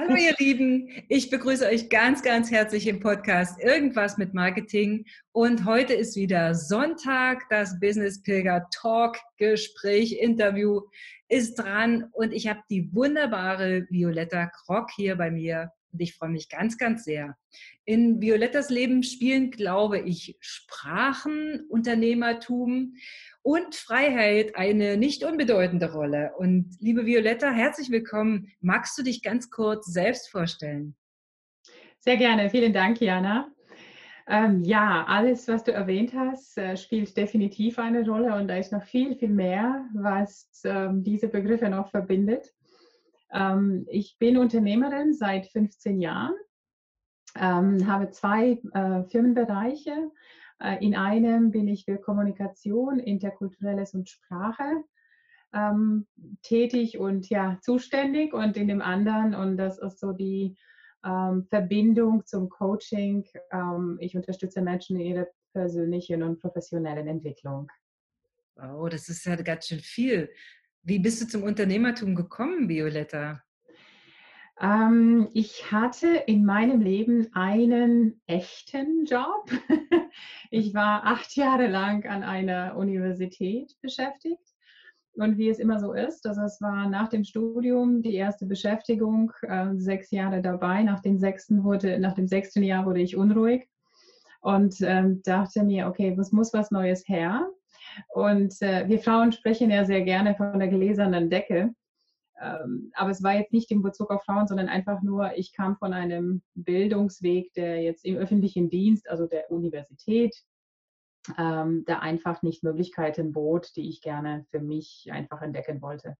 Hallo ihr Lieben, ich begrüße euch ganz, ganz herzlich im Podcast Irgendwas mit Marketing. Und heute ist wieder Sonntag, das Business Pilger Talk Gespräch, Interview ist dran. Und ich habe die wunderbare Violetta Krock hier bei mir und ich freue mich ganz, ganz sehr. In Violettas Leben spielen, glaube ich, Sprachen, Unternehmertum und Freiheit eine nicht unbedeutende Rolle. Und liebe Violetta, herzlich willkommen. Magst du dich ganz kurz selbst vorstellen? Sehr gerne. Vielen Dank, Jana. Ähm, ja, alles, was du erwähnt hast, äh, spielt definitiv eine Rolle und da ist noch viel, viel mehr, was ähm, diese Begriffe noch verbindet. Ähm, ich bin Unternehmerin seit 15 Jahren, ähm, habe zwei äh, Firmenbereiche. Äh, in einem bin ich für Kommunikation, Interkulturelles und Sprache ähm, tätig und ja zuständig und in dem anderen, und das ist so die ähm, Verbindung zum Coaching, ähm, ich unterstütze Menschen in ihrer persönlichen und professionellen Entwicklung. Wow, das ist ja ganz schön viel. Wie bist du zum Unternehmertum gekommen, Violetta? Ähm, ich hatte in meinem Leben einen echten Job. ich war acht Jahre lang an einer Universität beschäftigt. Und wie es immer so ist, also es war nach dem Studium die erste Beschäftigung, äh, sechs Jahre dabei. Nach dem sechsten wurde, nach dem sechsten Jahr wurde ich unruhig und ähm, dachte mir, okay, es muss was Neues her. Und äh, wir Frauen sprechen ja sehr gerne von der gläsernen Decke. Ähm, aber es war jetzt nicht in Bezug auf Frauen, sondern einfach nur, ich kam von einem Bildungsweg, der jetzt im öffentlichen Dienst, also der Universität, ähm, da einfach nicht Möglichkeiten bot, die ich gerne für mich einfach entdecken wollte.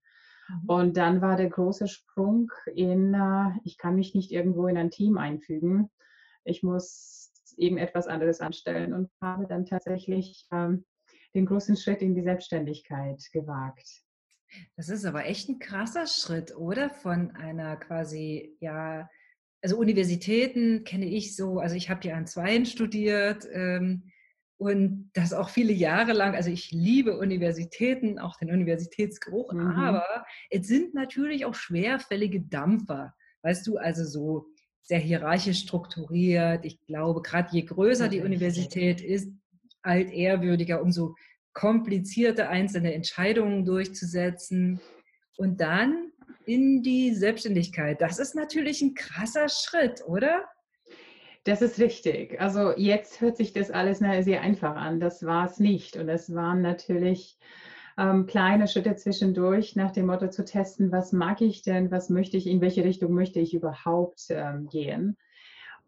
Mhm. Und dann war der große Sprung in, äh, ich kann mich nicht irgendwo in ein Team einfügen. Ich muss eben etwas anderes anstellen und habe dann tatsächlich ähm, den großen Schritt in die Selbstständigkeit gewagt. Das ist aber echt ein krasser Schritt, oder? Von einer quasi, ja, also Universitäten kenne ich so, also ich habe ja an Zweien studiert ähm, und das auch viele Jahre lang. Also ich liebe Universitäten, auch den Universitätsgeruch, mhm. aber es sind natürlich auch schwerfällige Dampfer, weißt du, also so sehr hierarchisch strukturiert. Ich glaube, gerade je größer die Universität ist, altehrwürdiger, umso komplizierte einzelne Entscheidungen durchzusetzen und dann in die Selbstständigkeit. Das ist natürlich ein krasser Schritt, oder? Das ist richtig. Also jetzt hört sich das alles sehr einfach an. Das war es nicht. Und es waren natürlich ähm, kleine Schritte zwischendurch nach dem Motto zu testen, was mag ich denn, was möchte ich, in welche Richtung möchte ich überhaupt ähm, gehen.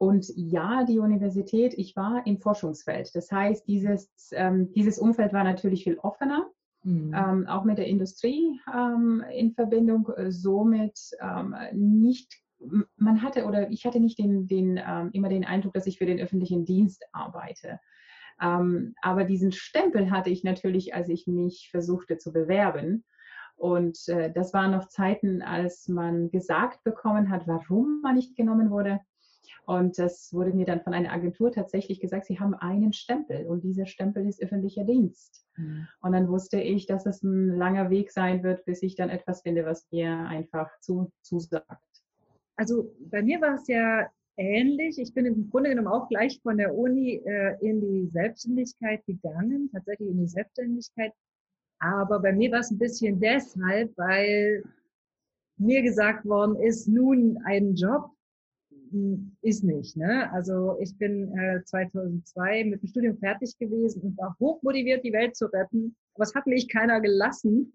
Und ja, die Universität, ich war im Forschungsfeld. Das heißt, dieses, ähm, dieses Umfeld war natürlich viel offener, mhm. ähm, auch mit der Industrie ähm, in Verbindung. Äh, somit ähm, nicht, man hatte oder ich hatte nicht den, den, ähm, immer den Eindruck, dass ich für den öffentlichen Dienst arbeite. Ähm, aber diesen Stempel hatte ich natürlich, als ich mich versuchte zu bewerben. Und äh, das waren noch Zeiten, als man gesagt bekommen hat, warum man nicht genommen wurde. Und das wurde mir dann von einer Agentur tatsächlich gesagt, sie haben einen Stempel und dieser Stempel ist öffentlicher Dienst. Mhm. Und dann wusste ich, dass es ein langer Weg sein wird, bis ich dann etwas finde, was mir einfach zu, zusagt. Also bei mir war es ja ähnlich. Ich bin im Grunde genommen auch gleich von der Uni äh, in die Selbstständigkeit gegangen, tatsächlich in die Selbstständigkeit. Aber bei mir war es ein bisschen deshalb, weil mir gesagt worden ist, nun ein Job ist nicht. Ne? Also ich bin äh, 2002 mit dem Studium fertig gewesen und war hochmotiviert, die Welt zu retten. Aber es hat mich keiner gelassen.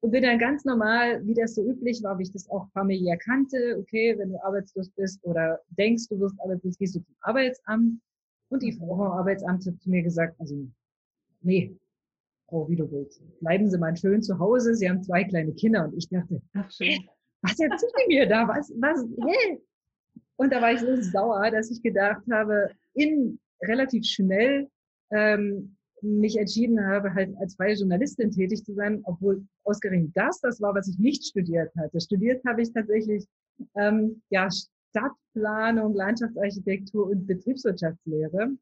Und bin dann ganz normal, wie das so üblich war, wie ich das auch familiär kannte. Okay, wenn du arbeitslos bist oder denkst, du wirst arbeitslos, gehst du zum Arbeitsamt. Und die Frau vom Arbeitsamt hat zu mir gesagt, also, nee, Frau, wie du willst. Bleiben Sie mal schön zu Hause. Sie haben zwei kleine Kinder. Und ich dachte, ach schön. Was erzählen Sie mir da? Was, was, hey, und da war ich so sauer, dass ich gedacht habe, in relativ schnell ähm, mich entschieden habe, halt als freie Journalistin tätig zu sein, obwohl ausgerechnet das das war, was ich nicht studiert hatte. Studiert habe ich tatsächlich ähm, ja, Stadtplanung, Landschaftsarchitektur und Betriebswirtschaftslehre.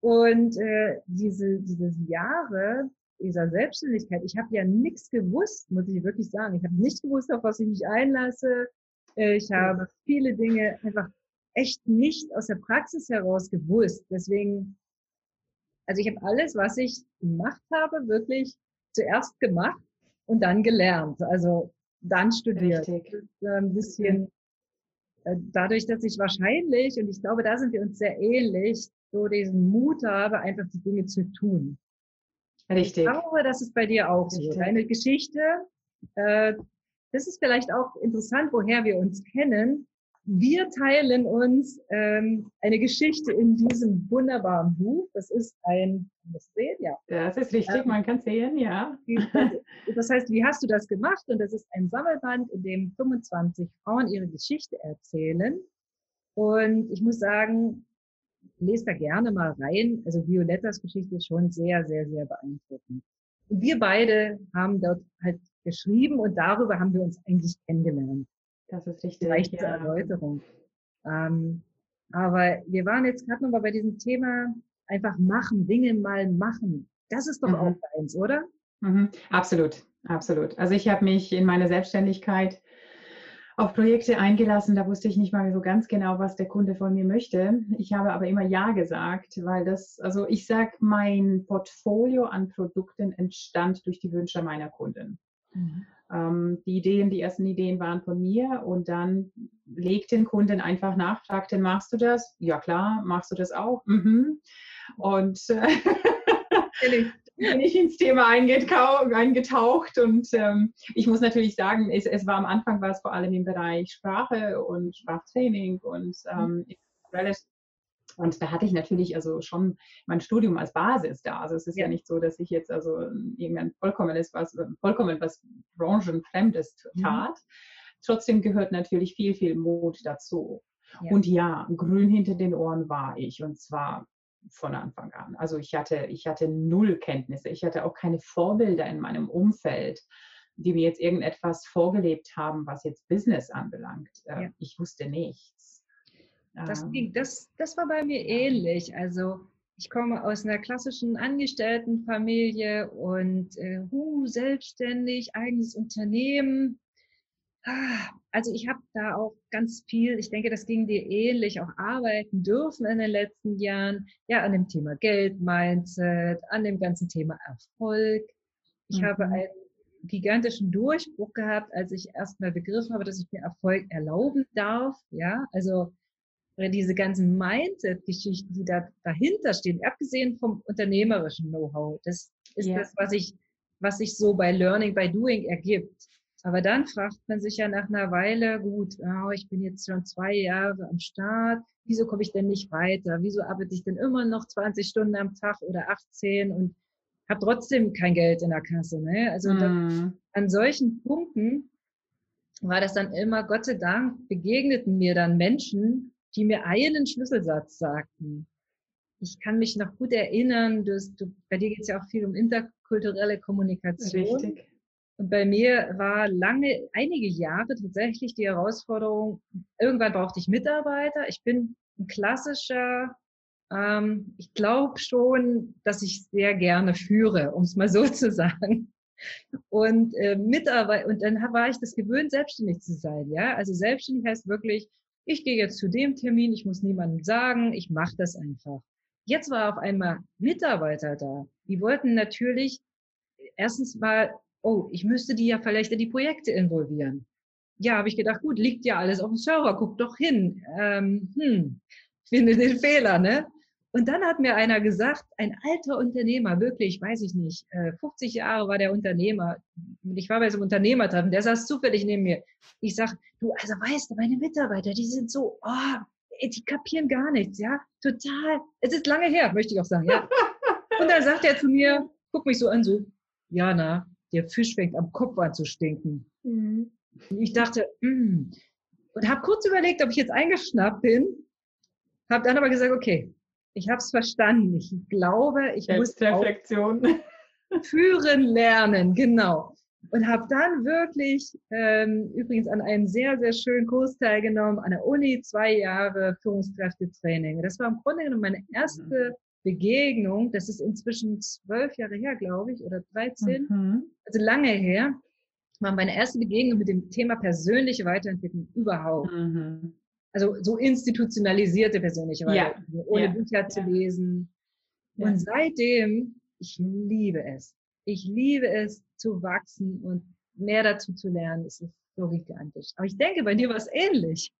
Und äh, diese, diese Jahre dieser Selbstständigkeit, ich habe ja nichts gewusst, muss ich wirklich sagen. Ich habe nicht gewusst, auf was ich mich einlasse Ich habe viele Dinge einfach echt nicht aus der Praxis heraus gewusst. Deswegen, also ich habe alles, was ich gemacht habe, wirklich zuerst gemacht und dann gelernt. Also dann studiert. Richtig. Ein bisschen äh, dadurch, dass ich wahrscheinlich, und ich glaube, da sind wir uns sehr ähnlich, so diesen Mut habe, einfach die Dinge zu tun. Richtig. Ich glaube, das ist bei dir auch Richtig. so. Deine Geschichte, äh, das ist vielleicht auch interessant, woher wir uns kennen. Wir teilen uns ähm, eine Geschichte in diesem wunderbaren Buch. Das ist ein, das sehen, ja. Das ist richtig, ähm, man kann sehen, ja. Das heißt, wie hast du das gemacht? Und das ist ein Sammelband, in dem 25 Frauen ihre Geschichte erzählen. Und ich muss sagen, lest da gerne mal rein. Also Violettas Geschichte ist schon sehr, sehr, sehr beeindruckend. Und wir beide haben dort halt geschrieben und darüber haben wir uns eigentlich kennengelernt. Das ist richtig. Vielleicht ja. zur Erläuterung. Ähm, aber wir waren jetzt gerade nochmal bei diesem Thema einfach machen, Dinge mal machen. Das ist doch mhm. auch eins, oder? Mhm. Absolut, absolut. Also ich habe mich in meiner Selbstständigkeit auf Projekte eingelassen, da wusste ich nicht mal so ganz genau, was der Kunde von mir möchte. Ich habe aber immer Ja gesagt, weil das, also ich sage, mein Portfolio an Produkten entstand durch die Wünsche meiner Kunden. Mhm. Ähm, die Ideen, die ersten Ideen waren von mir und dann legt den Kunden einfach nach, fragt den, machst du das? Ja klar, machst du das auch? Mhm. Und äh, bin ich ins Thema eingetaucht und ähm, ich muss natürlich sagen, es, es, war am Anfang war es vor allem im Bereich Sprache und Sprachtraining und ähm, und da hatte ich natürlich also schon mein Studium als Basis da. Also es ist ja, ja nicht so, dass ich jetzt also irgendein vollkommenes was, vollkommen was branchenfremdes mhm. tat. Mhm. Trotzdem gehört natürlich viel, viel Mut dazu. Ja. Und ja, grün hinter den Ohren war ich. Und zwar von Anfang an. Also ich hatte, ich hatte null Kenntnisse. Ich hatte auch keine Vorbilder in meinem Umfeld, die mir jetzt irgendetwas vorgelebt haben, was jetzt Business anbelangt. Äh, ja. Ich wusste nichts. Das, ging, das, das war bei mir ähnlich. Also ich komme aus einer klassischen Angestelltenfamilie und äh, uh, selbstständig, eigenes Unternehmen. Ah, also ich habe da auch ganz viel, ich denke, das ging dir ähnlich, auch arbeiten dürfen in den letzten Jahren, ja, an dem Thema Geld, Mindset, an dem ganzen Thema Erfolg. Ich mhm. habe einen gigantischen Durchbruch gehabt, als ich erstmal begriffen habe, dass ich mir Erfolg erlauben darf, ja, also diese ganzen Mindset-Geschichten, die da dahinter stehen, abgesehen vom unternehmerischen Know-how, das ist ja. das, was ich, was sich so bei Learning by Doing ergibt. Aber dann fragt man sich ja nach einer Weile, gut, oh, ich bin jetzt schon zwei Jahre am Start, wieso komme ich denn nicht weiter? Wieso arbeite ich denn immer noch 20 Stunden am Tag oder 18 und habe trotzdem kein Geld in der Kasse? Ne? Also mhm. an solchen Punkten war das dann immer, Gott sei Dank, begegneten mir dann Menschen, die mir einen Schlüsselsatz sagten. Ich kann mich noch gut erinnern, du, du, bei dir geht es ja auch viel um interkulturelle Kommunikation. Richtig. Und bei mir war lange, einige Jahre tatsächlich die Herausforderung, irgendwann brauchte ich Mitarbeiter. Ich bin ein klassischer, ähm, ich glaube schon, dass ich sehr gerne führe, um es mal so zu sagen. Und äh, Mitarbeiter, und dann war ich das gewöhnt, selbstständig zu sein. Ja, also selbstständig heißt wirklich, ich gehe jetzt zu dem Termin, ich muss niemandem sagen, ich mache das einfach. Jetzt war auf einmal Mitarbeiter da. Die wollten natürlich erstens mal oh, ich müsste die ja vielleicht in die Projekte involvieren. Ja, habe ich gedacht, gut, liegt ja alles auf dem Server, guck doch hin. Ähm, hm, finde den Fehler, ne? Und dann hat mir einer gesagt, ein alter Unternehmer, wirklich, weiß ich nicht, 50 äh, Jahre war der Unternehmer. Ich war bei so einem Unternehmertreffen, der saß zufällig neben mir. Ich sag, du, also weißt du, meine Mitarbeiter, die sind so, oh, die kapieren gar nichts, ja, total. Es ist lange her, möchte ich auch sagen, ja. Und dann sagt er zu mir, guck mich so an, so, ja, na, der Fisch fängt am Kopf an zu stinken. Mhm. Und ich dachte, mm. und habe kurz überlegt, ob ich jetzt eingeschnappt bin, habe dann aber gesagt, okay, ich habe es verstanden. Ich glaube, ich muss führen lernen, genau. Und habe dann wirklich ähm, übrigens an einem sehr, sehr schönen Kurs teilgenommen, an der Uni, zwei Jahre Führungskräftetraining. Das war im Grunde genommen meine erste Begegnung, das ist inzwischen zwölf Jahre her, glaube ich, oder 13, mhm. also lange her, war meine erste Begegnung mit dem Thema persönliche Weiterentwicklung überhaupt. Mhm. Also so institutionalisierte persönliche Weiterentwicklung, ja. ohne ja. Bücher zu lesen. Und seitdem, ich liebe es. Ich liebe es zu wachsen und mehr dazu zu lernen. Es ist so gigantisch. Aber ich denke, bei dir war es ähnlich.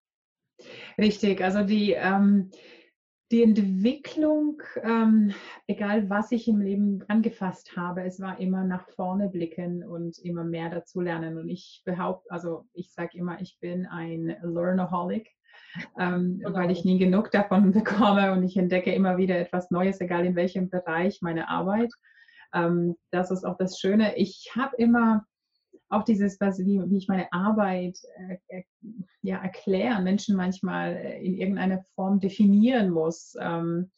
Richtig, also die, ähm, die Entwicklung, ähm, egal was ich im Leben angefasst habe, es war immer nach vorne blicken und immer mehr dazu lernen. Und ich behaupte, also ich sage immer, ich bin ein Learnaholic, ähm, genau. weil ich nie genug davon bekomme und ich entdecke immer wieder etwas Neues, egal in welchem Bereich meine Arbeit. Ähm, das ist auch das Schöne. Ich habe immer auch dieses, was, wie, wie ich meine Arbeit äh, ja, erklären, Menschen manchmal äh, in irgendeiner Form definieren muss. Ähm,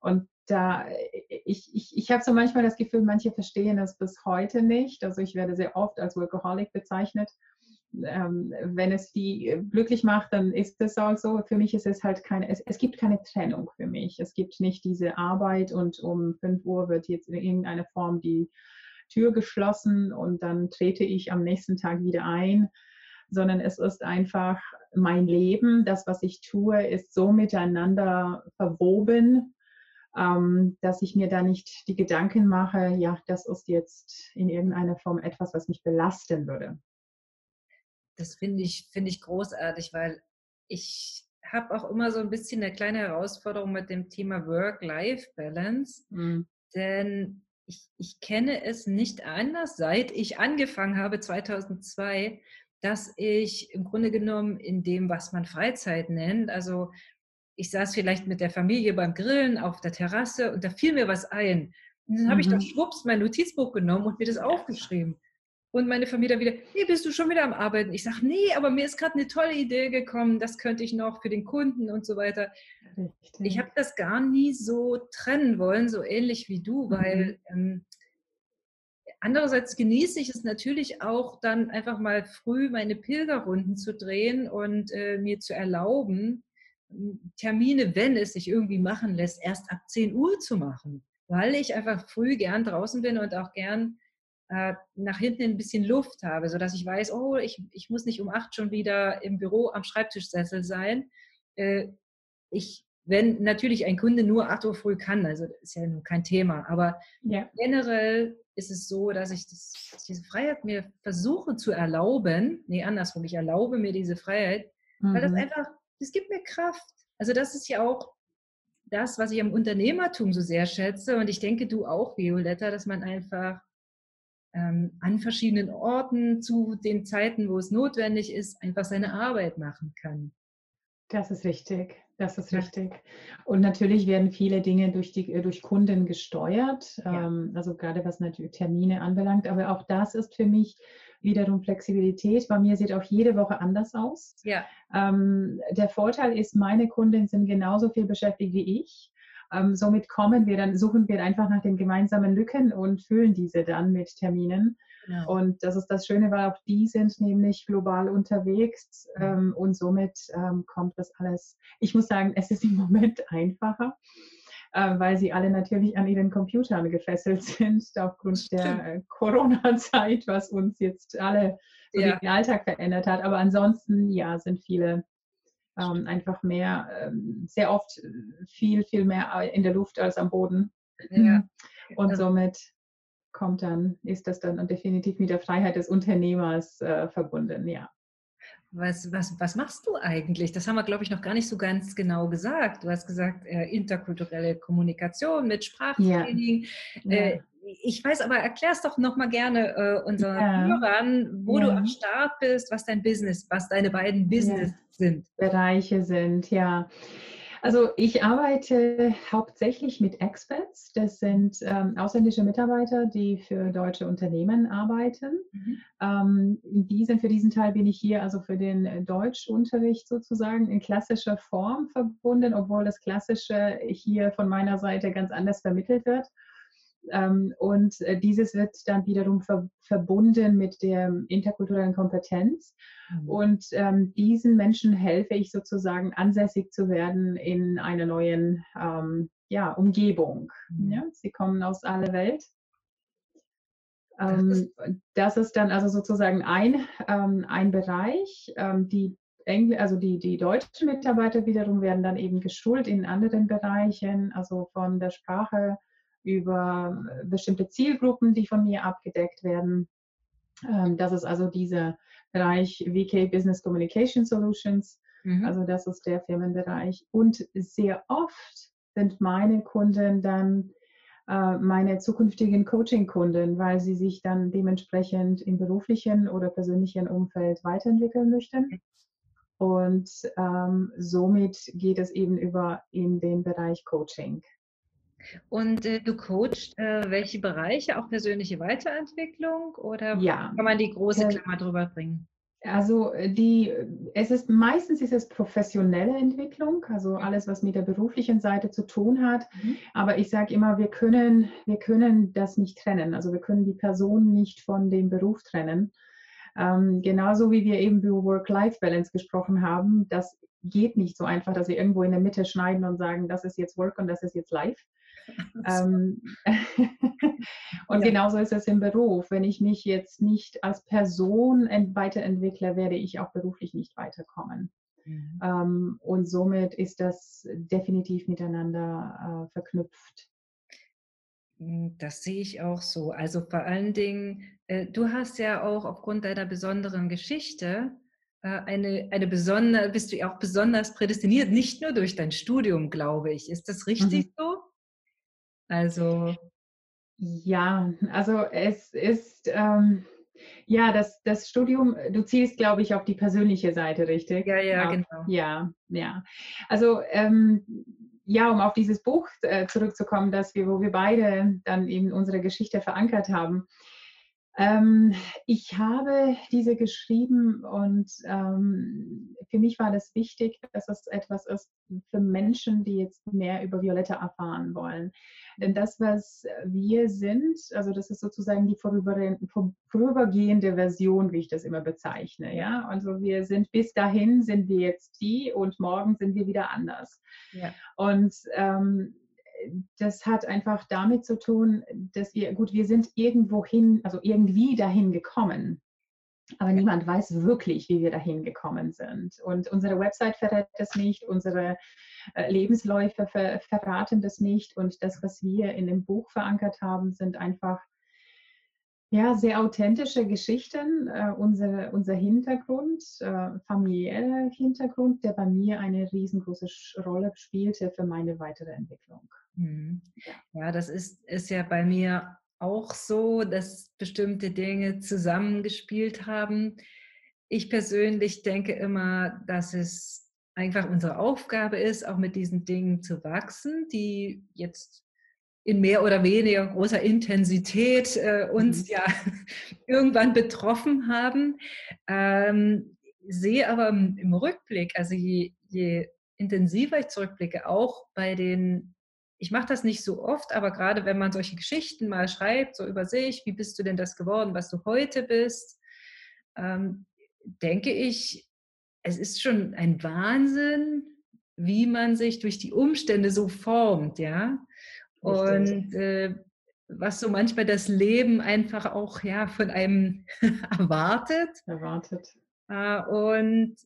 und da, äh, ich, ich, ich habe so manchmal das Gefühl, manche verstehen das bis heute nicht. Also ich werde sehr oft als Workaholic bezeichnet. Ähm, wenn es die glücklich macht, dann ist es auch so. Für mich ist es halt keine, es, es gibt keine Trennung für mich. Es gibt nicht diese Arbeit und um 5 Uhr wird jetzt in irgendeiner Form die Tür geschlossen und dann trete ich am nächsten Tag wieder ein, sondern es ist einfach mein Leben. Das, was ich tue, ist so miteinander verwoben, ähm, dass ich mir da nicht die Gedanken mache, ja, das ist jetzt in irgendeiner Form etwas, was mich belasten würde. Das finde ich, finde ich großartig, weil ich habe auch immer so ein bisschen eine kleine Herausforderung mit dem Thema Work-Life-Balance. Mhm. Denn ich, ich kenne es nicht anders, seit ich angefangen habe 2002, dass ich im Grunde genommen in dem, was man Freizeit nennt, also ich saß vielleicht mit der Familie beim Grillen auf der Terrasse und da fiel mir was ein. Und dann habe ich doch mhm. schwupps mein Notizbuch genommen und mir das aufgeschrieben. Und meine Familie wieder, nee, bist du schon wieder am Arbeiten? Ich sage, nee, aber mir ist gerade eine tolle Idee gekommen, das könnte ich noch für den Kunden und so weiter. Richtig. Ich habe das gar nie so trennen wollen, so ähnlich wie du, mhm. weil ähm, andererseits genieße ich es natürlich auch dann einfach mal früh meine Pilgerrunden zu drehen und äh, mir zu erlauben, Termine, wenn es sich irgendwie machen lässt, erst ab 10 Uhr zu machen, weil ich einfach früh gern draußen bin und auch gern äh, nach hinten ein bisschen Luft habe, sodass ich weiß, oh, ich, ich muss nicht um acht schon wieder im Büro am Schreibtischsessel sein. Äh, ich, wenn natürlich ein Kunde nur acht Uhr früh kann, also das ist ja nun kein Thema, aber ja. generell ist es so, dass ich das, diese Freiheit mir versuche zu erlauben, nee, andersrum, ich erlaube mir diese Freiheit, mhm. weil das mhm. einfach, das gibt mir Kraft. Also das ist ja auch das, was ich am Unternehmertum so sehr schätze und ich denke, du auch, Violetta, dass man einfach ähm, an verschiedenen Orten zu den Zeiten, wo es notwendig ist, einfach seine Arbeit machen kann. Das ist richtig. Das ist richtig. Und natürlich werden viele Dinge durch, die, durch Kunden gesteuert, ja. ähm, also gerade was natürlich Termine anbelangt. Aber auch das ist für mich wiederum Flexibilität. Bei mir sieht auch jede Woche anders aus. Ja. Ähm, der Vorteil ist, meine Kunden sind genauso viel beschäftigt wie ich. Ähm, somit kommen wir dann, suchen wir einfach nach den gemeinsamen Lücken und füllen diese dann mit Terminen. Ja. Und das ist das Schöne, weil auch die sind nämlich global unterwegs ähm, und somit ähm, kommt das alles. Ich muss sagen, es ist im Moment einfacher, äh, weil sie alle natürlich an ihren Computern gefesselt sind aufgrund der äh, Corona-Zeit, was uns jetzt alle so ja. den Alltag verändert hat. Aber ansonsten, ja, sind viele ähm, einfach mehr, ähm, sehr oft äh, viel, viel mehr in der Luft als am Boden. Ja. Und somit kommt dann, ist das dann definitiv mit der Freiheit des Unternehmers äh, verbunden, ja. Was, was, was machst du eigentlich? Das haben wir, glaube ich, noch gar nicht so ganz genau gesagt. Du hast gesagt, äh, interkulturelle Kommunikation mit Sprachtraining. Ja. Äh, ja ich weiß, aber erklär es doch nochmal gerne äh, unseren ja. Hörern, wo du am Start bist, was dein Business, was deine beiden Business. Sind. Bereiche sind, ja. Also ich arbeite hauptsächlich mit Experts. Das sind ähm, ausländische Mitarbeiter, die für deutsche Unternehmen arbeiten. Mhm. Ähm, diesen, für diesen Teil bin ich hier also für den Deutschunterricht sozusagen in klassischer Form verbunden, obwohl das Klassische hier von meiner Seite ganz anders vermittelt wird. Ähm, und äh, dieses wird dann wiederum ver verbunden mit der interkulturellen Kompetenz. Mhm. Und ähm, diesen Menschen helfe ich sozusagen ansässig zu werden in einer neuen ähm, ja, Umgebung. Mhm. Ja, sie kommen aus aller Welt. Das ist, ähm, das ist dann also sozusagen ein, ähm, ein Bereich. Ähm, die Engl also die, die deutschen Mitarbeiter wiederum werden dann eben geschult in anderen Bereichen, also von der Sprache über äh, bestimmte Zielgruppen, die von mir abgedeckt werden. Ähm, das ist also dieser Bereich WK Business Communication Solutions. Mhm. Also das ist der Firmenbereich. Und sehr oft sind meine Kunden dann äh, meine zukünftigen Coaching-Kunden, weil sie sich dann dementsprechend im beruflichen oder persönlichen Umfeld weiterentwickeln möchten. Und ähm, somit geht es eben über in den Bereich Coaching. Und äh, du coachst äh, welche Bereiche? Auch persönliche Weiterentwicklung oder ja. kann man die große Klammer drüber bringen? Also äh, die, es ist meistens ist es professionelle Entwicklung, also alles, was mit der beruflichen Seite zu tun hat. Mhm. Aber ich sage immer, wir können, wir können das nicht trennen. Also wir können die Person nicht von dem Beruf trennen. Ähm, genauso wie wir eben über Work-Life-Balance gesprochen haben, das geht nicht so einfach, dass wir irgendwo in der Mitte schneiden und sagen, das ist jetzt Work und das ist jetzt Life. Ähm, und ja. genauso ist es im Beruf. Wenn ich mich jetzt nicht als Person weiterentwickle, werde ich auch beruflich nicht weiterkommen. Mhm. Ähm, und somit ist das definitiv miteinander äh, verknüpft. Hm, das sehe ich auch so. Also vor allen Dingen, äh, du hast ja auch aufgrund deiner besonderen Geschichte äh, eine, eine besondere, bist du ja auch besonders prädestiniert, nicht nur durch dein Studium, glaube ich. Ist das richtig mhm. so? Also. Ja, also es ist, ähm, ja, das, das Studium, du ziehst, glaube ich, auf die persönliche Seite, richtig? Ja, ja, auf, genau. Ja, ja. Also, ähm, ja, um auf dieses Buch äh, zurückzukommen, dass wir, wo wir beide dann eben unsere Geschichte verankert haben. Ähm, ich habe diese geschrieben und ähm, für mich war das wichtig, dass es etwas ist für Menschen, die jetzt mehr über Violetta erfahren wollen. Denn das, was wir sind, also das ist sozusagen die vorübergehende Version, wie ich das immer bezeichne. Ja? Also wir sind bis dahin sind wir jetzt die und morgen sind wir wieder anders. Ja. Und ähm, das hat einfach damit zu tun, dass wir, gut, wir sind irgendwo hin, also irgendwie dahin gekommen. Aber niemand weiß wirklich, wie wir dahin gekommen sind. Und unsere Website verrät das nicht, unsere äh, Lebensläufe ver verraten das nicht. Und das, was wir in dem Buch verankert haben, sind einfach ja, sehr authentische Geschichten, äh, unser, unser Hintergrund, äh, familiärer Hintergrund, der bei mir eine riesengroße Rolle spielte für meine weitere Entwicklung. Mhm. Ja, das ist, ist ja bei mir auch so, dass bestimmte Dinge zusammengespielt haben. Ich persönlich denke immer, dass es einfach unsere Aufgabe ist, auch mit diesen Dingen zu wachsen, die jetzt in mehr oder weniger großer Intensität äh, uns mhm. ja irgendwann betroffen haben. Ähm, sehe aber im, im Rückblick, also je, je, intensiver ich zurückblicke, auch bei den, ich mache das nicht so oft, aber gerade wenn man solche Geschichten mal schreibt, so über sich, wie bist du denn das geworden, was du heute bist, ähm, denke ich, es ist schon ein Wahnsinn, wie man sich durch die Umstände so formt, ja. Und äh, was so manchmal das Leben einfach auch ja von einem erwartet. Erwartet. Äh, und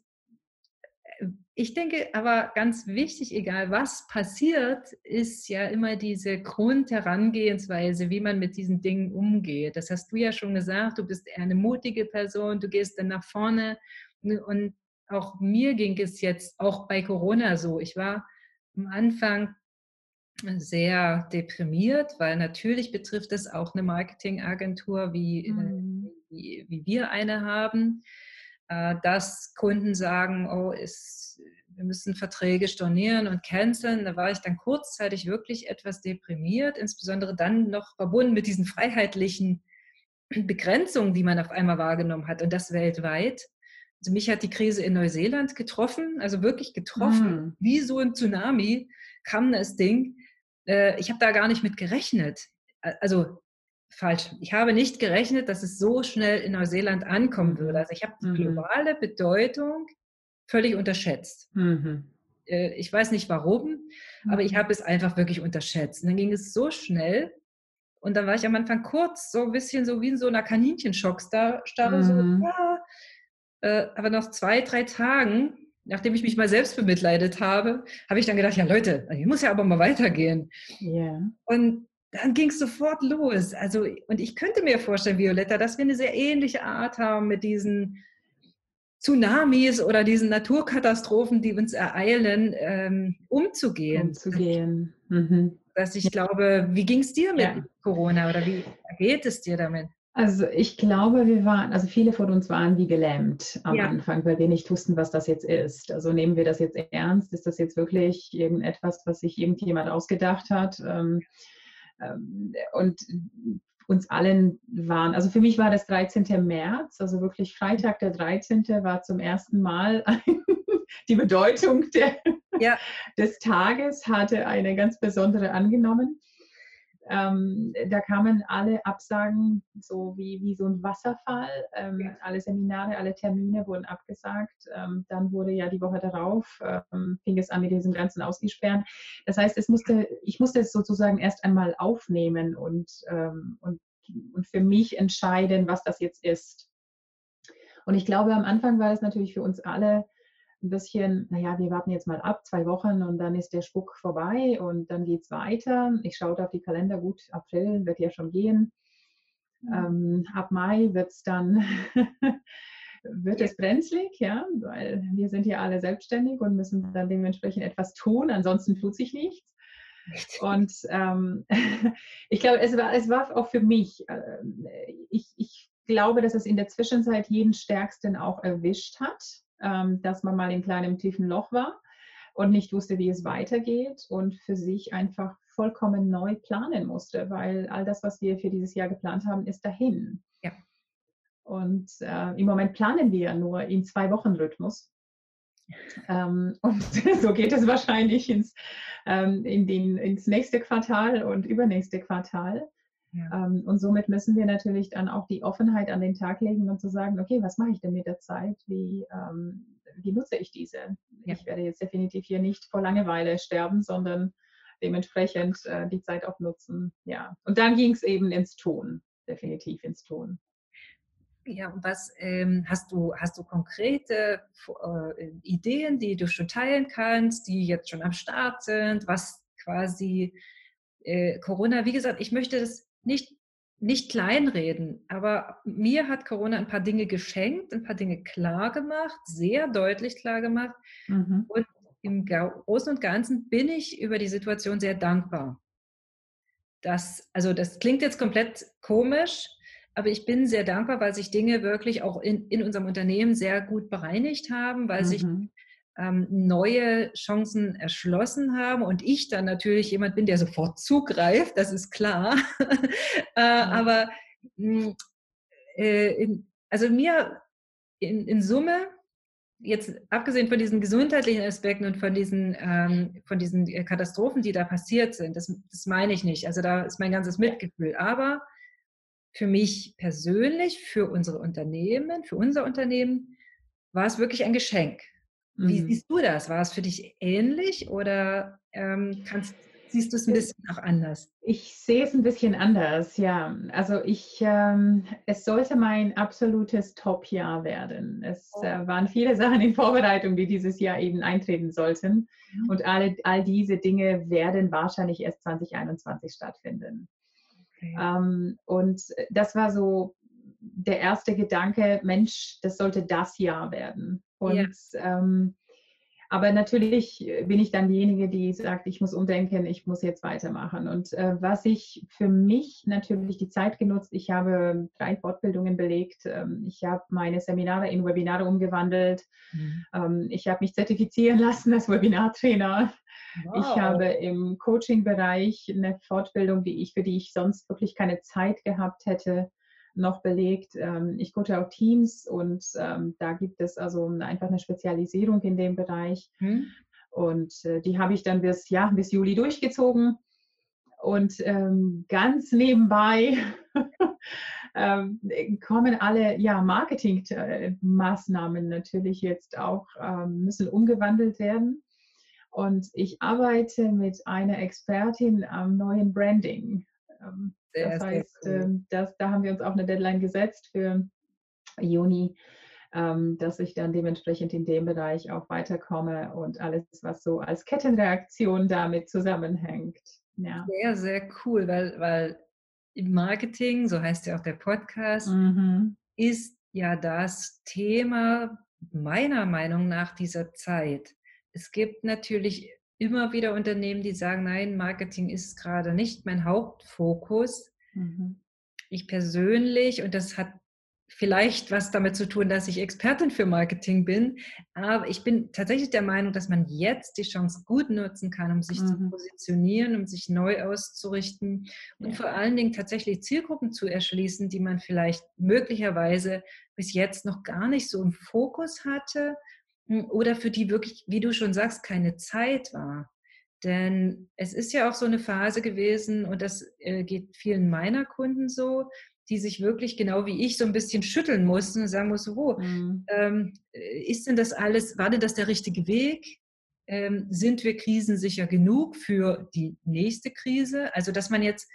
äh, ich denke aber ganz wichtig, egal was passiert, ist ja immer diese Grundherangehensweise, wie man mit diesen Dingen umgeht. Das hast du ja schon gesagt, du bist eher eine mutige Person, du gehst dann nach vorne. Und auch mir ging es jetzt auch bei Corona so. Ich war am Anfang sehr deprimiert, weil natürlich betrifft es auch eine Marketingagentur, wie, äh, mhm. wie, wie, wir eine haben, äh, dass Kunden sagen, oh, ist, wir müssen Verträge stornieren und canceln. Da war ich dann kurzzeitig wirklich etwas deprimiert, insbesondere dann noch verbunden mit diesen freiheitlichen Begrenzungen, die man auf einmal wahrgenommen hat und das weltweit. Also mich hat die Krise in Neuseeland getroffen, also wirklich getroffen, mhm. wie so ein Tsunami kam das Ding äh, ich habe da gar nicht mit gerechnet. Also falsch. Ich habe nicht gerechnet, dass es so schnell in Neuseeland ankommen würde. Also ich habe die mhm. globale Bedeutung völlig unterschätzt. Mhm. Äh, ich weiß nicht warum, aber ich mhm. habe es einfach wirklich unterschätzt. Und dann ging es so schnell Und dann war ich am Anfang kurz so ein bisschen so wie in so einer Kaninchenschockstarre, mhm. so, ja. Äh, aber nach zwei, drei Tagen, nachdem ich mich mal selbst bemitleidet habe, habe ich dann gedacht, ja Leute, ich muss ja aber mal weitergehen. Yeah. Und dann ging es sofort los. Also, und ich könnte mir vorstellen, Violetta, dass wir eine sehr ähnliche Art haben mit diesen Tsunamis oder diesen Naturkatastrophen, die uns ereilen, ähm, umzugehen. Umzugehen. Mhm. Dass ich glaube, wie ging es dir mit ja. Corona oder wie geht es dir damit? Also ich glaube, wir waren, also viele von uns waren wie gelähmt am ja. Anfang, weil wir nicht wussten, was das jetzt ist. Also nehmen wir das jetzt ernst? Ist das jetzt wirklich irgendetwas, was sich irgendjemand ausgedacht hat? Ähm, ähm, und uns allen waren, also für mich war das 13. März, also wirklich Freitag der 13. war zum ersten Mal die Bedeutung der, ja. des Tages, hatte eine ganz besondere angenommen. Ähm, da kamen alle Absagen, so wie, wie so ein Wasserfall. Ähm, ja. Alle Seminare, alle Termine wurden abgesagt. Ähm, dann wurde ja die Woche darauf, ähm, fing es an mit diesem ganzen Ausgesperren. Das heißt, es musste, ich musste es sozusagen erst einmal aufnehmen und, ähm, und, und für mich entscheiden, was das jetzt ist. Und ich glaube, am Anfang war es natürlich für uns alle ein bisschen, naja, wir warten jetzt mal ab, zwei Wochen und dann ist der Spuck vorbei und dann geht es weiter. Ich schaue auf die Kalender, gut, April wird ja schon gehen. Mhm. Ähm, ab Mai wird es dann, wird es brenzlig, ja, weil wir sind ja alle selbstständig und müssen dann dementsprechend etwas tun, ansonsten tut sich nichts. Und ähm, ich glaube, es war, es war auch für mich, äh, ich, ich glaube, dass es in der Zwischenzeit jeden Stärksten auch erwischt hat ähm, dass man mal in kleinem tiefen Loch war und nicht wusste, wie es weitergeht und für sich einfach vollkommen neu planen musste, weil all das, was wir für dieses Jahr geplant haben, ist dahin. Ja. Und äh, im Moment planen wir nur in zwei Wochen Rhythmus. Ähm, und so geht es wahrscheinlich ins, ähm, in den, ins nächste Quartal und übernächste Quartal. Ja. Ähm, und somit müssen wir natürlich dann auch die Offenheit an den Tag legen und zu sagen, okay, was mache ich denn mit der Zeit? Wie, ähm, wie nutze ich diese? Ja. Ich werde jetzt definitiv hier nicht vor Langeweile sterben, sondern dementsprechend äh, die Zeit auch nutzen. Ja. Und dann ging es eben ins Tun, definitiv ins Tun. Ja, und was ähm, hast du, hast du konkrete äh, Ideen, die du schon teilen kannst, die jetzt schon am Start sind, was quasi äh, Corona, wie gesagt, ich möchte das nicht, nicht kleinreden, aber mir hat Corona ein paar Dinge geschenkt, ein paar Dinge klar gemacht, sehr deutlich klar gemacht. Mhm. Und im Großen und Ganzen bin ich über die Situation sehr dankbar. Das, also das klingt jetzt komplett komisch, aber ich bin sehr dankbar, weil sich Dinge wirklich auch in, in unserem Unternehmen sehr gut bereinigt haben, weil mhm. sich ähm, neue Chancen erschlossen haben und ich dann natürlich jemand bin, der sofort zugreift, das ist klar. äh, ja. Aber mh, hm, äh, in, also mir in, in Summe jetzt abgesehen von diesen gesundheitlichen Aspekten und von diesen, ähm, von diesen äh, Katastrophen, die da passiert sind, das, das meine ich nicht. Also da ist mein ganzes Mitgefühl. Aber für mich persönlich, für unsere Unternehmen, für unser Unternehmen, war es wirklich ein Geschenk. Wie mhm. siehst du das? War es für dich ähnlich oder ähm, kannst, siehst du es ein bisschen auch anders? Ich sehe es ein bisschen anders, ja. Also ich, ähm, es sollte mein absolutes Top-Jahr werden. Es oh. äh, waren viele Sachen in Vorbereitung, die dieses Jahr eben eintreten sollten. Mhm. Und alle, all diese Dinge werden wahrscheinlich erst 2021 stattfinden. Okay. Ähm, und das war so der erste Gedanke, Mensch, das sollte das Jahr werden. Und ja. ähm, aber natürlich bin ich dann diejenige, die sagt, ich muss umdenken, ich muss jetzt weitermachen. Und äh, was ich für mich natürlich die Zeit genutzt, ich habe drei Fortbildungen belegt, ähm, ich habe meine Seminare in Webinare umgewandelt, mhm. ähm, ich habe mich zertifizieren lassen als Webinartrainer. Wow. Ich habe im Coaching-Bereich eine Fortbildung, die ich, für die ich sonst wirklich keine Zeit gehabt hätte, noch belegt. Ähm, ich coache auch Teams und ähm, da gibt es also einfach eine Spezialisierung in dem Bereich. Hm. Und äh, die habe ich dann bis, ja, bis Juli durchgezogen. Und ähm, ganz nebenbei ähm, kommen alle ja, Marketingmaßnahmen natürlich jetzt auch, ähm, müssen umgewandelt werden. Und ich arbeite mit einer Expertin am neuen Branding. Sehr, das heißt. Ähm, das, da haben wir uns auch eine Deadline gesetzt für Juni, ähm, dass ich dann dementsprechend in dem Bereich auch weiterkomme und alles, was so als Kettenreaktion damit zusammenhängt. Ja. Sehr, sehr cool, weil, weil Marketing, so heißt ja auch der Podcast, mhm. ist ja das Thema meiner Meinung nach dieser Zeit. Es gibt natürlich immer wieder Unternehmen, die sagen, nein, Marketing ist gerade nicht mein Hauptfokus. Mhm. Ich persönlich, und das hat vielleicht was damit zu tun, dass ich Expertin für Marketing bin. Aber ich bin tatsächlich der Meinung, dass man jetzt die Chance gut nutzen kann, um sich mhm. zu positionieren, um sich neu auszurichten und ja. vor allen Dingen tatsächlich Zielgruppen zu erschließen, die man vielleicht möglicherweise bis jetzt noch gar nicht so im Fokus hatte oder für die wirklich, wie du schon sagst, keine Zeit war. Denn es ist ja auch so eine Phase gewesen, und das äh, geht vielen meiner Kunden so, die sich wirklich genau wie ich so ein bisschen schütteln mussten und sagen mussten, oh, mhm. ähm, ist denn das alles, war denn das der richtige Weg? Ähm, sind wir krisensicher genug für die nächste Krise? Also, dass man jetzt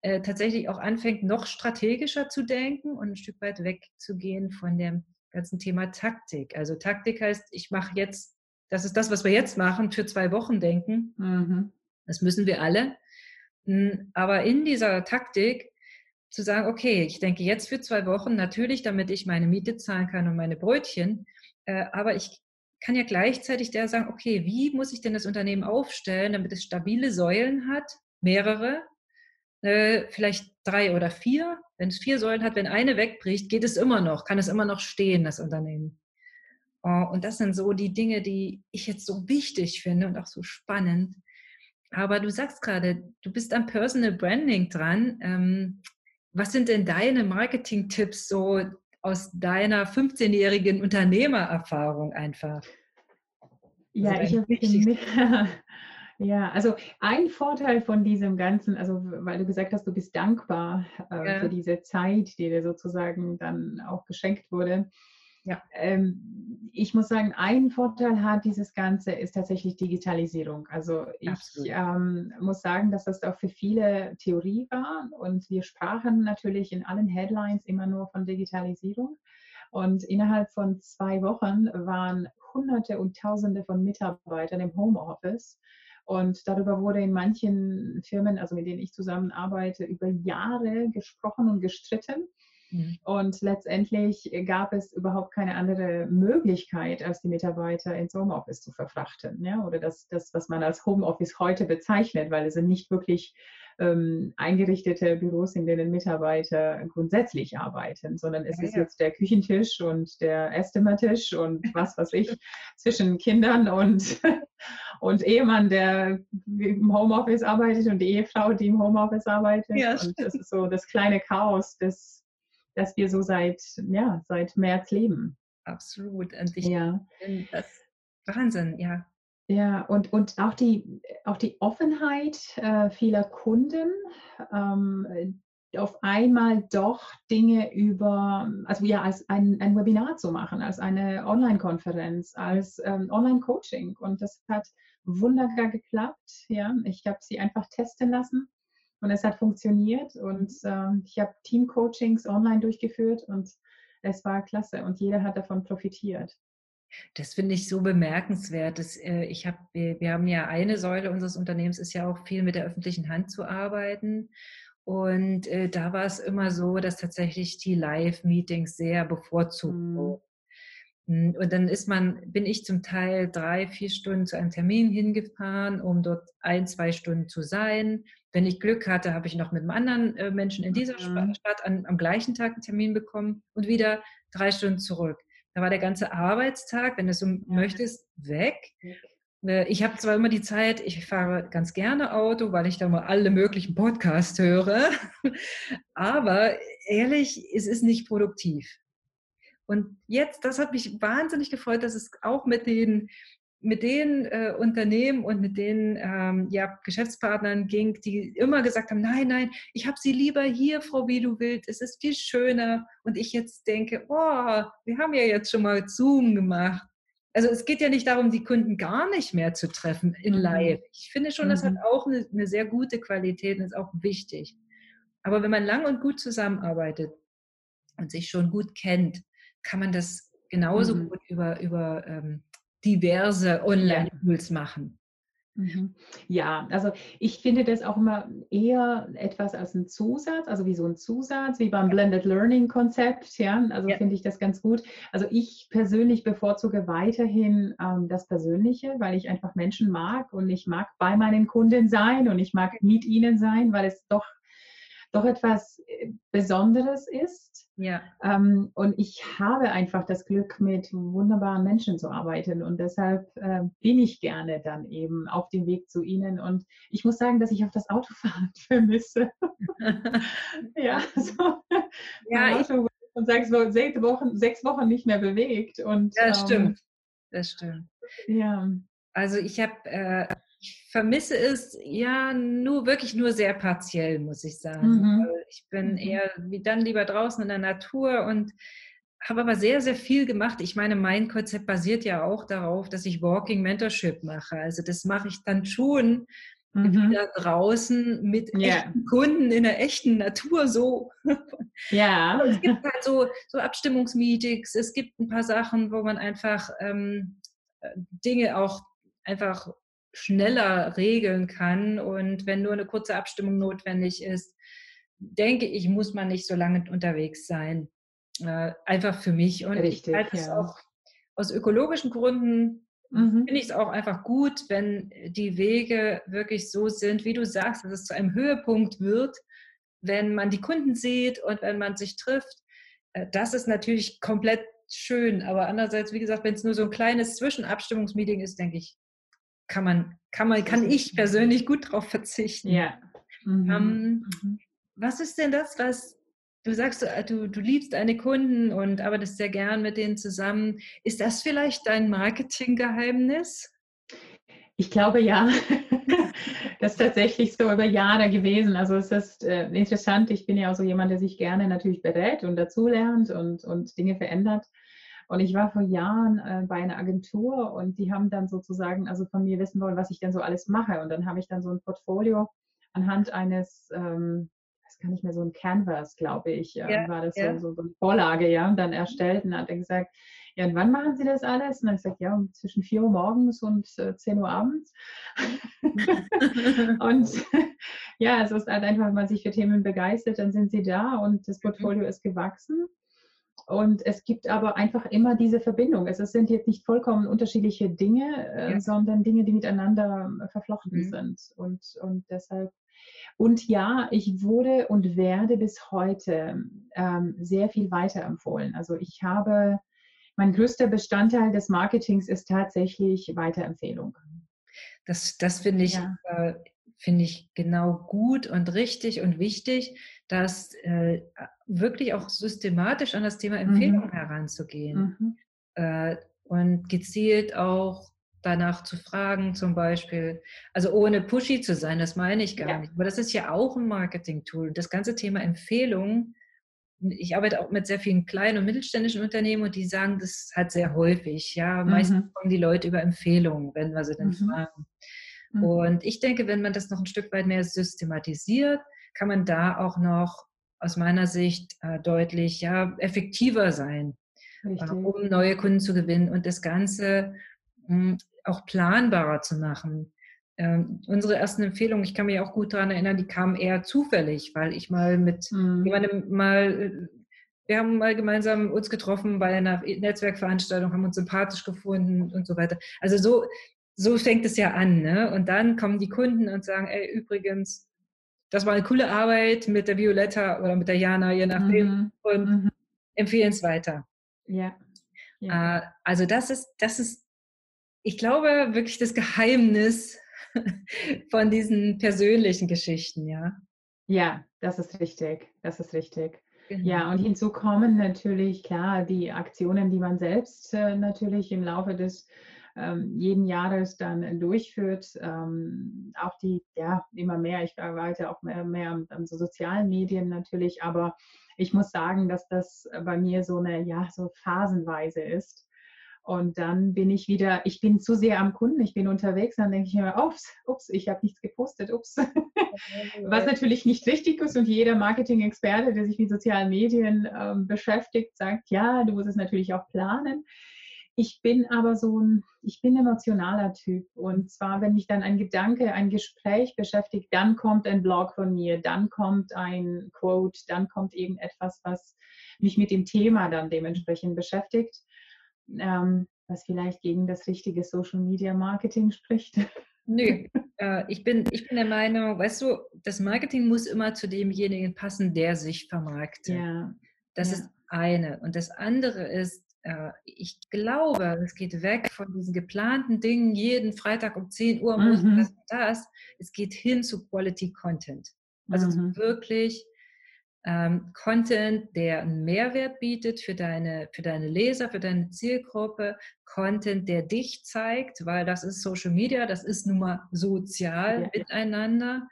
äh, tatsächlich auch anfängt, noch strategischer zu denken und ein Stück weit wegzugehen von dem ganzen Thema Taktik. Also Taktik heißt, ich mache jetzt, das ist das, was wir jetzt machen, für zwei Wochen denken. Mhm. Das müssen wir alle. Hm, aber in dieser Taktik zu sagen, okay, ich denke jetzt für zwei Wochen natürlich, damit ich meine Miete zahlen kann und meine Brötchen, äh, aber ich kann ja gleichzeitig der sagen, okay, wie muss ich denn das Unternehmen aufstellen, damit es stabile Säulen hat, mehrere, äh, vielleicht drei oder vier. Wenn es vier Säulen hat, wenn eine wegbricht, geht es immer noch, kann es immer noch stehen, das Unternehmen. Oh, und das sind so die Dinge, die ich jetzt so wichtig finde und auch so spannend. Aber du sagst gerade, du bist am Personal Branding dran. Ähm, was sind denn deine Marketing-Tipps so aus deiner 15-jährigen Unternehmererfahrung einfach? Ja, also ich habe ja, also ein Vorteil von diesem Ganzen, also weil du gesagt hast, du bist dankbar äh, ja. für diese Zeit, die dir sozusagen dann auch geschenkt wurde. Ja. Ähm, ich muss sagen, ein Vorteil hat dieses Ganze ist tatsächlich Digitalisierung. Also ich ähm, muss sagen, dass das auch für viele Theorie war und wir sprachen natürlich in allen Headlines immer nur von Digitalisierung. Und innerhalb von zwei Wochen waren Hunderte und Tausende von Mitarbeitern im Homeoffice. Und darüber wurde in manchen Firmen, also mit denen ich zusammenarbeite, über Jahre gesprochen und gestritten. Mhm. Und letztendlich gab es überhaupt keine andere Möglichkeit, als die Mitarbeiter ins Homeoffice zu verfrachten. Ja? Oder das, das, was man als Homeoffice heute bezeichnet, weil es sind nicht wirklich ähm, eingerichtete Büros, in denen Mitarbeiter grundsätzlich arbeiten, sondern es ja, ist ja. jetzt der Küchentisch und der Esszimmertisch und was weiß ich zwischen Kindern und, und Ehemann, der im Homeoffice arbeitet und die Ehefrau, die im Homeoffice arbeitet. Ja, und das ist so das kleine Chaos des dass wir so seit, ja, seit März leben. Absolut. Und ich ja. das Wahnsinn, ja. Ja, und, und auch, die, auch die Offenheit äh, vieler Kunden, ähm, auf einmal doch Dinge über, also ja, als ein, ein Webinar zu machen, als eine Online-Konferenz, als ähm, Online-Coaching. Und das hat wunderbar geklappt. Ja, ich habe sie einfach testen lassen und es hat funktioniert und äh, ich habe Team-Coachings online durchgeführt und es war klasse und jeder hat davon profitiert. Das finde ich so bemerkenswert. Dass, äh, ich hab, wir, wir haben ja eine Säule unseres Unternehmens, ist ja auch viel mit der öffentlichen Hand zu arbeiten. Und äh, da war es immer so, dass tatsächlich die Live-Meetings sehr bevorzugt mhm. wurden. Hm, und dann ist man, bin ich zum Teil drei, vier Stunden zu einem Termin hingefahren, um dort ein, zwei Stunden zu sein. Wenn ich Glück hatte, habe ich noch mit einem anderen äh, Menschen in dieser mhm. Stadt an, am gleichen Tag einen Termin bekommen und wieder drei Stunden zurück. Da war der ganze Arbeitstag, wenn du so ja. möchtest, weg. Äh, ich habe zwar immer die Zeit, ich fahre ganz gerne Auto, weil ich da mal alle möglichen Podcasts höre, aber ehrlich, es ist nicht produktiv. Und jetzt, das hat mich wahnsinnig gefreut, dass es auch mit den, mit den äh, Unternehmen und mit den ähm, ja, Geschäftspartnern ging, die immer gesagt haben, nein, nein, ich habe sie lieber hier, Frau Wiedewild, es ist viel schöner. Und ich jetzt denke, oh, wir haben ja jetzt schon mal Zoom gemacht. Also es geht ja nicht darum, die Kunden gar nicht mehr zu treffen in mhm. Live. Ich finde schon, das hat mhm. auch eine, eine sehr gute Qualität und ist auch wichtig. Aber wenn man lang und gut zusammenarbeitet und sich schon gut kennt, kann man das genauso mhm. gut über, über ähm, diverse Online-Tools machen. Mhm. Ja, also ich finde das auch immer eher etwas als ein Zusatz, also wie so ein Zusatz, wie beim Blended Learning Konzept, ja, also ja. finde ich das ganz gut. Also ich persönlich bevorzuge weiterhin ähm, das Persönliche, weil ich einfach Menschen mag und ich mag bei meinen Kunden sein und ich mag mit ihnen sein, weil es doch doch etwas äh, Besonderes ist. Ja. Ähm, und ich habe einfach das Glück, mit wunderbaren Menschen zu arbeiten. Und deshalb äh, bin ich gerne dann eben auf dem Weg zu Ihnen. Und ich muss sagen, dass ich auch das Autofahren vermisse. ja, so. Ja, ich, und sechs, sechs, Wochen, sechs Wochen nicht mehr bewegt. Und, ja, das ähm, stimmt. Das stimmt. Ja. Also ich habe äh, ich vermisse es ja nur wirklich nur sehr partiell, muss ich sagen. Mhm. Ich bin mhm. eher wie dann lieber draußen in der Natur und habe aber sehr, sehr viel gemacht. Ich meine, mein Konzept basiert ja auch darauf, dass ich Walking Mentorship mache. Also das mache ich dann schon mhm. wieder draußen mit yeah. echten Kunden in der echten Natur so. Ja. es gibt halt so, so Abstimmungsmeetings, es gibt ein paar Sachen, wo man einfach ähm, äh, Dinge auch einfach schneller regeln kann. Und wenn nur eine kurze Abstimmung notwendig ist, denke ich, muss man nicht so lange unterwegs sein. Äh, einfach für mich. Und Richtig, ich halte es auch aus ökologischen Gründen mhm. finde ich es auch einfach gut, wenn die Wege wirklich so sind, wie du sagst, dass es zu einem Höhepunkt wird, wenn man die Kunden sieht und wenn man sich trifft. Äh, das ist natürlich komplett schön, aber andererseits, wie gesagt, wenn es nur so ein kleines Zwischenabstimmungsmeeting ist, denke ich, kann man, kann man, kann ich persönlich gut darauf verzichten. Ja. Mhm. Ähm, mhm. was ist denn das, was du sagst, du, du liebst deine Kunden und arbeitest sehr gern mit denen zusammen. Ist das vielleicht dein Marketinggeheimnis? Ich glaube ja. das ist tatsächlich so über Jahre gewesen. Also es ist äh, interessant. Ich bin ja auch so jemand, der sich gerne natürlich berät und dazulernt und, und Dinge verändert. Und ich war vor Jahren äh, bei einer Agentur und die haben dann sozusagen also von mir wissen wollen, was ich denn so alles mache. Und dann habe ich dann so ein Portfolio anhand eines, ähm, das kann ich mehr so ein Canvas, glaube ich, äh, ja, war das ja. so, so, eine Vorlage, ja, und dann erstellt. Und dann hat er gesagt, ja, und wann machen Sie das alles? Und dann habe ich gesagt, ja, um zwischen 4 Uhr morgens und äh, 10 Uhr abends. und ja, es ist halt einfach, wenn man sich für Themen begeistert, dann sind Sie da und das mhm. Portfolio ist gewachsen. Und es gibt aber einfach immer diese Verbindung. Es sind jetzt nicht vollkommen unterschiedliche Dinge, äh, ja. sondern Dinge, die miteinander äh, verflochten mhm. sind. Und, und deshalb, und ja, ich wurde und werde bis heute ähm, sehr viel weiterempfohlen. Also ich habe, mein größter Bestandteil des Marketings ist tatsächlich Weiterempfehlung. Das, das finde ich, ja. äh, finde ich genau gut und richtig und wichtig, dass äh, wirklich auch systematisch an das Thema Empfehlung mhm. heranzugehen mhm. äh, und gezielt auch danach zu fragen, zum Beispiel, also ohne pushy zu sein, das meine ich gar ja. nicht, aber das ist ja auch ein Marketing-Tool. Das ganze Thema Empfehlung, ich arbeite auch mit sehr vielen kleinen und mittelständischen Unternehmen und die sagen das halt sehr häufig. Ja, meistens mhm. kommen die Leute über Empfehlungen, wenn wir sie dann mhm. fragen. Mhm. Und ich denke, wenn man das noch ein Stück weit mehr systematisiert, kann man da auch noch aus meiner Sicht äh, deutlich ja, effektiver sein, äh, um neue Kunden zu gewinnen und das Ganze mh, hm, auch planbarer zu machen. Ähm, unsere ersten Empfehlungen, ich kann mich auch gut daran erinnern, die kamen eher zufällig, weil ich mal mit mhm. jemandem mal, äh, wir haben mal gemeinsam uns getroffen bei einer Netzwerkveranstaltung, haben uns sympathisch gefunden und so weiter. Also so, so fängt es ja an. Ne? Und dann kommen die Kunden und sagen, ey, übrigens, das war eine coole Arbeit mit der Violetta oder mit der Jana, je nachdem, mhm. und mhm. empfehlen es weiter. Ja. ja. Äh, also das ist, das ist, ich glaube, wirklich das Geheimnis von diesen persönlichen Geschichten, ja. Ja, das ist richtig. Das ist richtig. Genau. Ja, und hinzu kommen natürlich, klar, die Aktionen, die man selbst äh, natürlich im Laufe des jeden Jahres dann durchführt. Ähm, auch die, ja, immer mehr, ich arbeite auch mehr, mehr an so sozialen Medien natürlich, aber ich muss sagen, dass das bei mir so eine, ja, so phasenweise ist. Und dann bin ich wieder, ich bin zu sehr am Kunden, ich bin unterwegs, dann denke ich mir, ups, ups, ich habe nichts gepostet, ups. Was natürlich nicht richtig ist und jeder Marketing-Experte, der sich mit sozialen Medien ähm, beschäftigt, sagt, ja, du musst es natürlich auch planen. Ich bin aber so ein, ich bin emotionaler Typ. Und zwar, wenn mich dann ein Gedanke, ein Gespräch beschäftigt, dann kommt ein Blog von mir, dann kommt ein Quote, dann kommt irgendetwas, was mich mit dem Thema dann dementsprechend beschäftigt, ähm, was vielleicht gegen das richtige Social Media Marketing spricht. Nö, äh, ich, bin, ich bin der Meinung, weißt du, das Marketing muss immer zu demjenigen passen, der sich vermarktet. Ja. Das ja. ist eine. Und das andere ist, ich glaube, es geht weg von diesen geplanten Dingen, jeden Freitag um 10 Uhr muss mhm. das und das. Es geht hin zu Quality Content. Also mhm. wirklich ähm, Content, der einen Mehrwert bietet für deine, für deine Leser, für deine Zielgruppe, Content, der dich zeigt, weil das ist Social Media, das ist nun mal sozial ja. miteinander.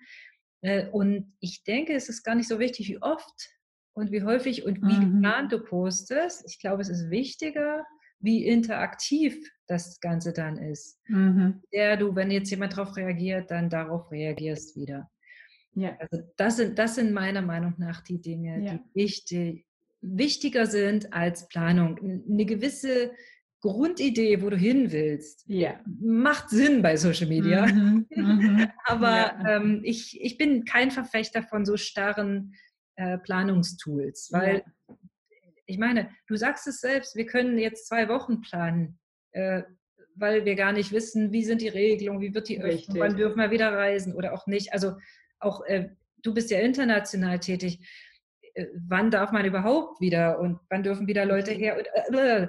Äh, und ich denke, es ist gar nicht so wichtig, wie oft und wie häufig und wie mhm. geplant du postest. Ich glaube, es ist wichtiger, wie interaktiv das Ganze dann ist. Mhm. Der du, wenn jetzt jemand darauf reagiert, dann darauf reagierst wieder. Ja. Also das sind, das sind meiner Meinung nach die Dinge, ja. die wichtig, wichtiger sind als Planung. Eine gewisse Grundidee, wo du hin willst, ja. macht Sinn bei Social Media. Mhm, mhm. Aber ähm, ich, ich bin kein Verfechter von so starren äh, Planungstools, weil ja. ich meine, du sagst es selbst, wir können jetzt zwei Wochen planen, äh, weil wir gar nicht wissen, wie sind die Regelungen, wie wird die Öffnung, wann dürfen wir wieder reisen oder auch nicht. Also auch äh, du bist ja international tätig. Äh, wann darf man überhaupt wieder und wann dürfen wieder Leute her? Und, äh,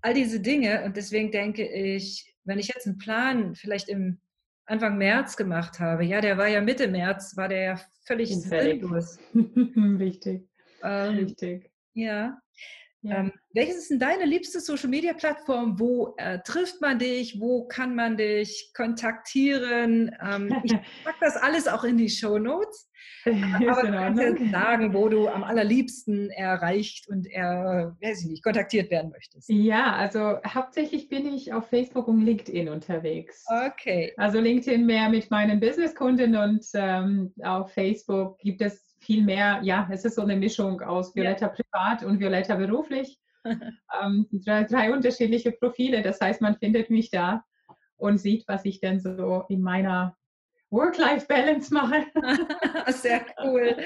all diese Dinge. Und deswegen denke ich, wenn ich jetzt einen Plan vielleicht im Anfang März gemacht habe, ja, der war ja Mitte März, war der ja völlig sinnlos. Richtig. Ähm, Richtig. Ja. Ja. Ähm, welches ist denn deine liebste Social Media Plattform? Wo äh, trifft man dich? Wo kann man dich kontaktieren? Ähm, ich packe das alles auch in die Show Notes. Aber du kannst sagen, wo du am allerliebsten erreicht und er, weiß ich nicht, kontaktiert werden möchtest. Ja, also hauptsächlich bin ich auf Facebook und LinkedIn unterwegs. Okay. Also LinkedIn mehr mit meinen Businesskunden und ähm, auf Facebook gibt es viel mehr, ja, es ist so eine Mischung aus Violetta ja. privat und Violetta beruflich. ähm, drei, drei unterschiedliche Profile, das heißt, man findet mich da und sieht, was ich denn so in meiner Work-Life-Balance mache. Sehr cool.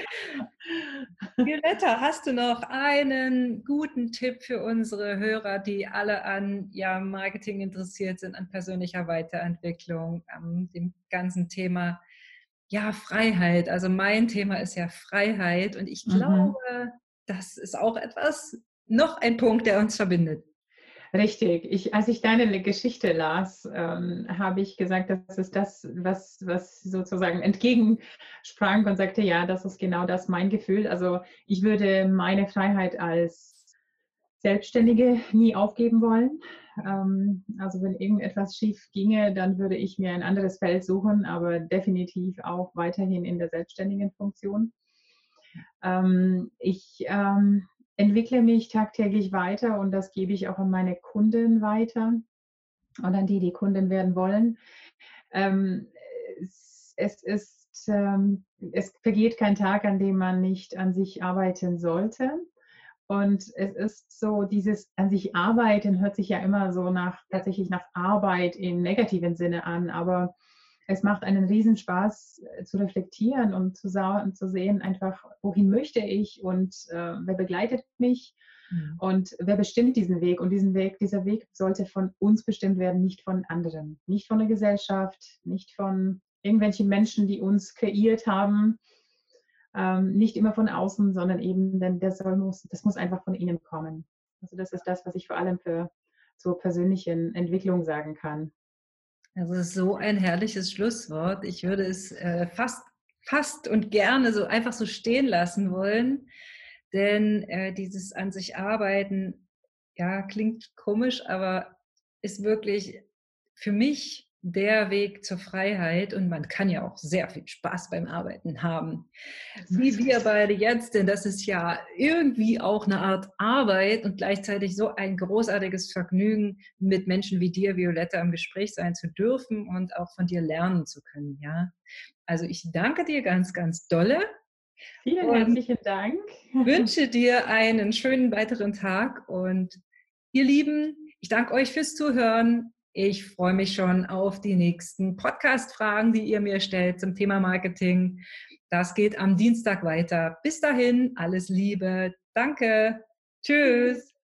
Violetta, hast du noch einen guten Tipp für unsere Hörer, die alle an ja, Marketing interessiert sind, an persönlicher Weiterentwicklung, an dem ganzen Thema ja, Freiheit. Also mein Thema ist ja Freiheit und ich mhm. glaube, mhm. das ist auch etwas, noch ein Punkt, der uns verbindet. Richtig. Ich, als ich deine Geschichte las, ähm, habe ich gesagt, das ist das, was, was sozusagen entgegensprang und sagte, ja, das ist genau das mein Gefühl. Also ich würde meine Freiheit als Selbstständige nie aufgeben wollen. Ähm, also wenn irgendetwas schief ginge, dann würde ich mir ein anderes Feld suchen, aber definitiv auch weiterhin in der selbstständigen Funktion. Ähm, ich ähm, entwickle mich tagtäglich weiter und das gebe ich auch an meine Kunden weiter und an die, die Kunden werden wollen. Ähm, es, es, ist, ähm, es vergeht kein Tag, an dem man nicht an sich arbeiten sollte. Und es ist so, dieses an sich arbeiten hört sich ja immer so nach, tatsächlich nach Arbeit im negativen Sinne an, aber es macht einen Riesenspaß äh, zu reflektieren und zu, und zu sehen, einfach, wohin möchte ich und äh, wer begleitet mich mhm. und wer bestimmt diesen Weg. Und diesen Weg, dieser Weg sollte von uns bestimmt werden, nicht von anderen, nicht von der Gesellschaft, nicht von irgendwelchen Menschen, die uns kreiert haben, ähm, nicht immer von außen, sondern eben, denn das, soll, muss, das muss einfach von innen kommen. Also das ist das, was ich vor allem für zur persönlichen Entwicklung sagen kann. Das ist so ein herrliches Schlusswort. Ich würde es äh, fast, fast und gerne so einfach so stehen lassen wollen. Denn äh, dieses an sich arbeiten, ja, klingt komisch, aber ist wirklich für mich der Weg zur Freiheit und man kann ja auch sehr viel Spaß beim Arbeiten haben. Wie wir beide jetzt, denn das ist ja irgendwie auch eine Art Arbeit und gleichzeitig so ein großartiges Vergnügen, mit Menschen wie dir, Violetta, im Gespräch sein zu dürfen und auch von dir lernen zu können. Ja, also ich danke dir ganz, ganz dolle. Vielen herzlichen Dank. Wünsche dir einen schönen weiteren Tag und ihr Lieben, ich danke euch fürs Zuhören. Ich freue mich schon auf die nächsten Podcast-Fragen, die ihr mir stellt zum Thema Marketing. Das geht am Dienstag weiter. Bis dahin, alles Liebe. Danke. Tschüss.